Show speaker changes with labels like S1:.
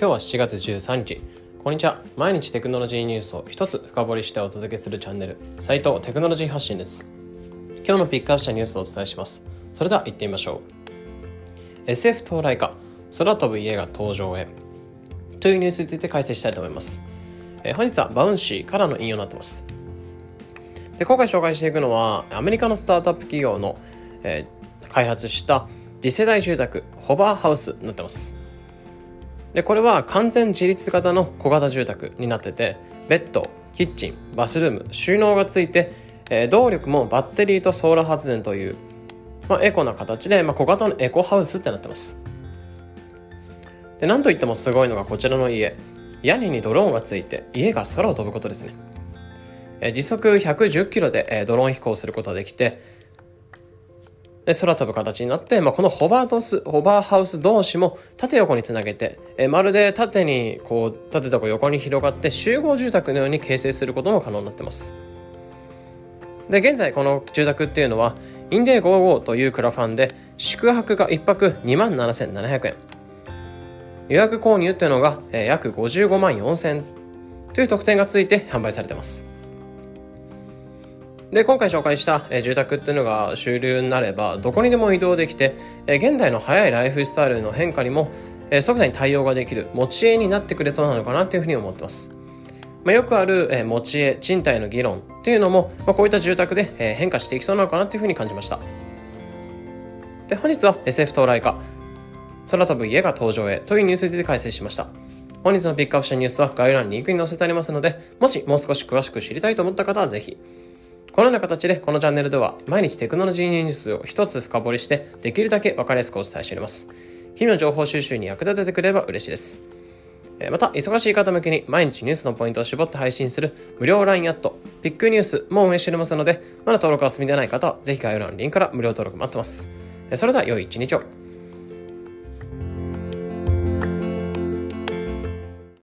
S1: 今日は7月13日。こんにちは。毎日テクノロジーニュースを一つ深掘りしてお届けするチャンネル斉藤テクノロジー発信です。今日のピックアップしたニュースをお伝えします。それでは行ってみましょう。SF 到来か。空飛ぶ家が登場へ。というニュースについて解説したいと思います、え本日はバウンシーからの引用になってます。で今回紹介していくのはアメリカのスタートアップ企業の、えー、開発した次世代住宅ホバーハウスになってます。でこれは完全自立型の小型住宅になっててベッドキッチンバスルーム収納がついて、えー、動力もバッテリーとソーラー発電という、まあ、エコな形で、まあ、小型のエコハウスってなってます。でなんといってもすごいのがこちらの家。屋根にドローンがついて家が空を飛ぶことですね、え、時速110キロで、え、ドローン飛行することができてで空飛ぶ形になって、まあ、このホバードスホバーハウス同士も縦横につなげてえまるで縦にこう縦と横に広がって集合住宅のように形成することも可能になってます。で現在この住宅っていうのはインデー55というクラファンで宿泊が1泊2万7700円。予約購入っていうのが約55万4000円という特典がついて販売されてます。で今回紹介した住宅っていうのが終了になればどこにでも移動できて現代の早いライフスタイルの変化にも即座に対応ができる持ち家になってくれそうなのかなというふうに思ってます。まあ、よくある持ち家賃貸の議論っていうのも、まあ、こういった住宅で変化していきそうなのかなというふうに感じました。で本日は SF 到来か空飛ぶ家が登場へというニュースについて解説しました。本日のピックアップしたニュースは概要欄にリンクに載せてありますので、もしもう少し詳しく知りたいと思った方はぜひ。このような形でこのチャンネルでは毎日テクノロジーニュースを一つ深掘りしてできるだけ分かりやすくお伝えしております。日々の情報収集に役立ててくれれば嬉しいです。また、忙しい方向けに毎日ニュースのポイントを絞って配信する無料 LINE アット、ピックニュースも運営しておりますので、まだ登録が済みでない方は、ぜひ概要欄のリンクから無料登録待ってます。それでは良い一日を。